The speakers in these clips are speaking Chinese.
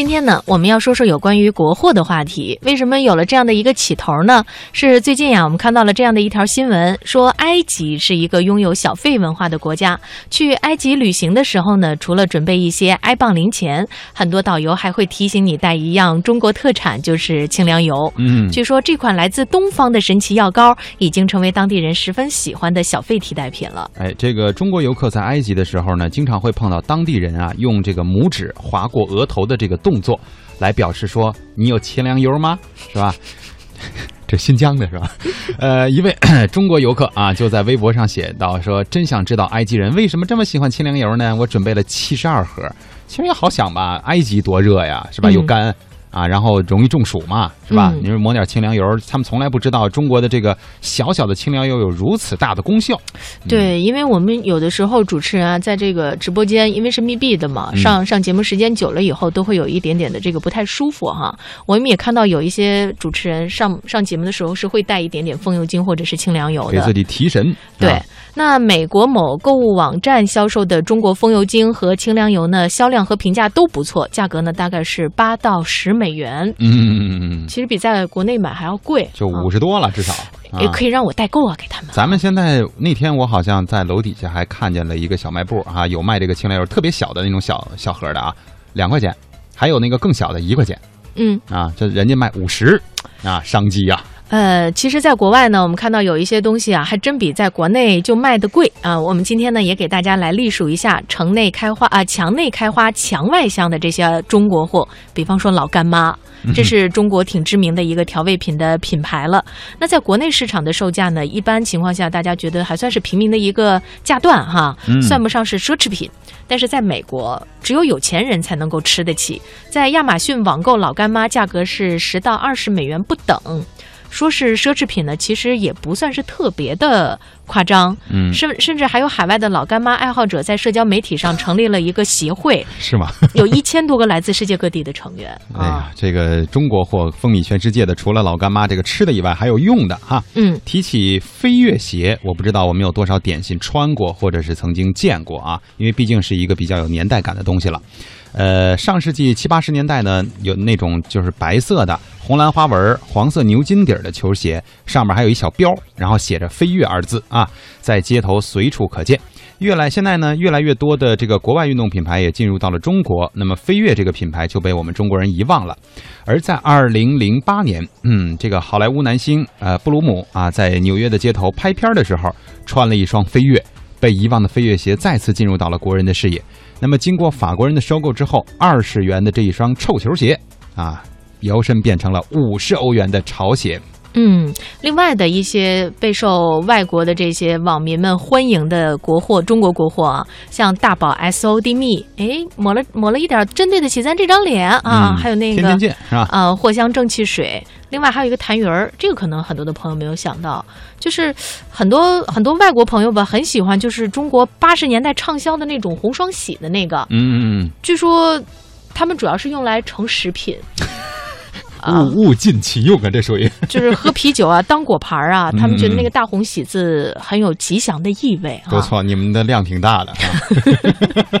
今天呢，我们要说说有关于国货的话题。为什么有了这样的一个起头呢？是最近呀，我们看到了这样的一条新闻，说埃及是一个拥有小费文化的国家。去埃及旅行的时候呢，除了准备一些埃镑零钱，很多导游还会提醒你带一样中国特产，就是清凉油。嗯，据说这款来自东方的神奇药膏，已经成为当地人十分喜欢的小费替代品了。哎，这个中国游客在埃及的时候呢，经常会碰到当地人啊，用这个拇指划过额头的这个动作，来表示说你有清凉油吗？是吧？这新疆的是吧？呃，一位中国游客啊，就在微博上写到说：“真想知道埃及人为什么这么喜欢清凉油呢？我准备了七十二盒。其实也好想吧，埃及多热呀，是吧？嗯又干。啊，然后容易中暑嘛，是吧？嗯你说抹点清凉油，他们从来不知道中国的这个小小的清凉油有如此大的功效。对，因为我们有的时候主持人啊，在这个直播间，因为是密闭的嘛，嗯上上节目时间久了以后，都会有一点点的这个不太舒服哈。我们也看到有一些主持人上上节目的时候是会带一点点风油精或者是清凉油的给自。己提神。对啊，那美国某购物网站销售的中国风油精和清凉油呢，销量和评价都不错，价格呢大概是八到十美元，嗯嗯嗯嗯，其实比在国内买还要贵，就啊五十多了，至少。也啊可以让我代购啊，给他们。咱们现在那天我好像在楼底下还看见了一个小卖部啊，有卖这个清凉油，特别小的那种小小盒的啊，两块钱，还有那个更小的一块钱嗯。啊，这人家卖五十啊，商机呀、呃，其实，在国外呢，我们看到有一些东西啊，还真比在国内就卖的贵啊。我们今天呢，也给大家来历数一下城内开花啊、墙内开花、墙外香的这些中国货。比方说老干妈，这是中国挺知名的一个调味品的品牌了。那在国内市场的售价呢，一般情况下大家觉得还算是平民的一个价段哈，嗯算不上是奢侈品。但是在美国，只有有钱人才能够吃得起。在亚马逊网购老干妈，价格是十到二十美元不等。说是奢侈品呢，其实也不算是特别的夸张。嗯，甚甚至还有海外的老干妈爱好者在社交媒体上成立了一个协会，是吗？有一千多个来自世界各地的成员哎呀啊。，这个中国货风靡全世界的，除了老干妈这个吃的以外，还有用的哈。嗯，提起飞跃鞋，我不知道我们有多少点心穿过，或者是曾经见过啊，因为毕竟是一个比较有年代感的东西了。呃，上世纪七八十年代呢，有那种就是白色的红蓝花纹、黄色牛筋底儿的球鞋，上面还有一小标，然后写着“飞跃”二字啊，在街头随处可见。越来现在呢，越来越多的这个国外运动品牌也进入到了中国，那么飞跃这个品牌就被我们中国人遗忘了。而在二零零八年，嗯，这个好莱坞男星呃布鲁姆啊，在纽约的街头拍片的时候，穿了一双飞跃，被遗忘的飞跃鞋再次进入到了国人的视野。那么经过法国人的收购之后，二十元的这一双臭球鞋啊，摇身变成了五十欧元的潮鞋。嗯，另外的一些备受外国的这些网民们欢迎的国货，中国国货啊，像大宝 S O D 蜜，哎，抹了抹了一点针对得起咱这张脸啊，嗯还有那个天天见是吧？啊，藿香正气水。另外还有一个痰盂儿，这个可能很多的朋友没有想到，就是很多很多外国朋友吧，很喜欢就是中国八十年代畅销的那种红双喜的那个，嗯嗯嗯。据说他们主要是用来盛食品。啊，物物尽其用啊，这属于。就是喝啤酒啊，当果盘儿啊，他们觉得那嗯个大红喜字很有吉祥的意味啊。不错，你们的量挺大的啊，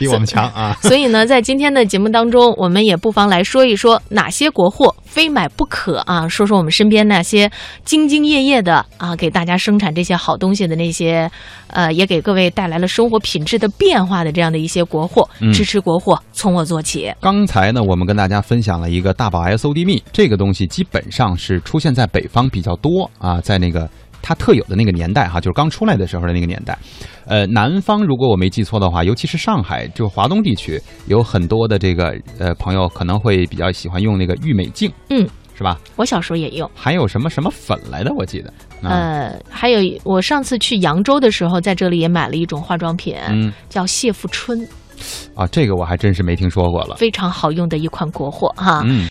比我们强啊。所以呢，在今天的节目当中，我们也不妨来说一说哪些国货非买不可啊，说说我们身边那些兢兢业业的啊，给大家生产这些好东西的那些，呃，也给各位带来了生活品质的变化的这样的一些国货，嗯支持国货，从我做起。刚才呢，我们跟大家分享了一个大宝 SOD 蜜，这个东西基本上是出现在北方比较多啊，在那个它特有的那个年代哈，就是刚出来的时候的那个年代。呃，南方如果我没记错的话，尤其是上海，就华东地区，有很多的这个呃朋友可能会比较喜欢用那个郁美净，嗯，是吧？我小时候也用。还有什么什么粉来的，我记得。啊、呃，还有我上次去扬州的时候，在这里也买了一种化妆品，嗯叫谢富春，啊，这个我还真是没听说过了。非常好用的一款国货哈。嗯。